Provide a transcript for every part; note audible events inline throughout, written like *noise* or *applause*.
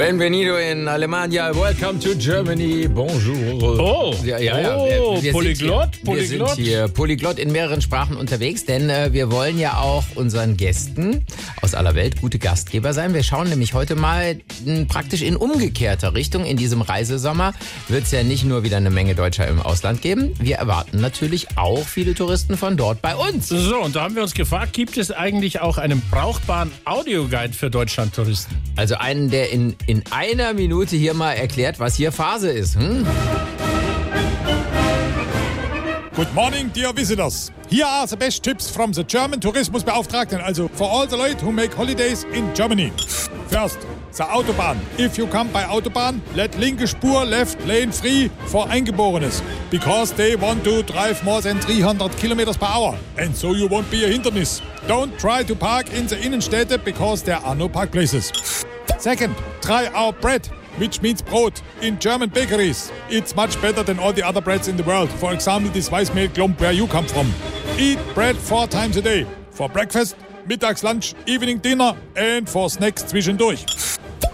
Benvenido in Alemania. Welcome to Germany. Bonjour. Oh, ja, ja, ja. oh wir, Polyglott, sind hier, Wir Polyglott. sind hier Polyglott in mehreren Sprachen unterwegs, denn äh, wir wollen ja auch unseren Gästen aus aller Welt gute Gastgeber sein. Wir schauen nämlich heute mal m, praktisch in umgekehrter Richtung. In diesem Reisesommer wird es ja nicht nur wieder eine Menge Deutscher im Ausland geben. Wir erwarten natürlich auch viele Touristen von dort bei uns. So, und da haben wir uns gefragt, gibt es eigentlich auch einen brauchbaren Audioguide für Deutschlandtouristen? Also einen, der in, in einer Minute hier mal erklärt, was hier Phase ist. Hm? Good morning, dear visitors. Here are the best tips from the German Tourismusbeauftragten, also for all the Leute who make holidays in Germany. First, the Autobahn. If you come by Autobahn, let linke Spur left lane free for Eingeborenes, because they want to drive more than 300 kilometers per hour, and so you won't be a Hindernis. Don't try to park in the Innenstädte because there are no park. Second, try our bread, which means Brot, in German bakeries. It's much better than all the other breads in the world. For example, this Weißmehlklump where you come from. Eat bread four times a day. For breakfast, mittags, lunch, evening dinner and for snacks zwischendurch.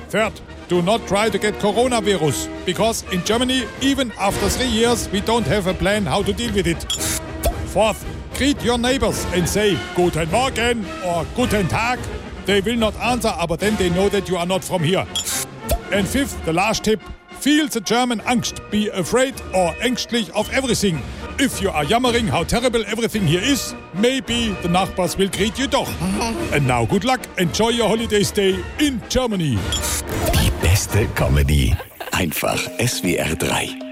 Third, do not try to get coronavirus, because in Germany, even after three years, we don't have a plan how to deal with it. Fourth, greet your neighbors and say Guten Morgen or Guten Tag. They will not answer, but then they know that you are not from here. And fifth, the last tip, feel the German Angst. Be afraid or ängstlich of everything. If you are yammering how terrible everything here is, maybe the Nachbars will greet you doch. *laughs* And now good luck, enjoy your holiday stay in Germany. Die beste Comedy. Einfach SWR 3.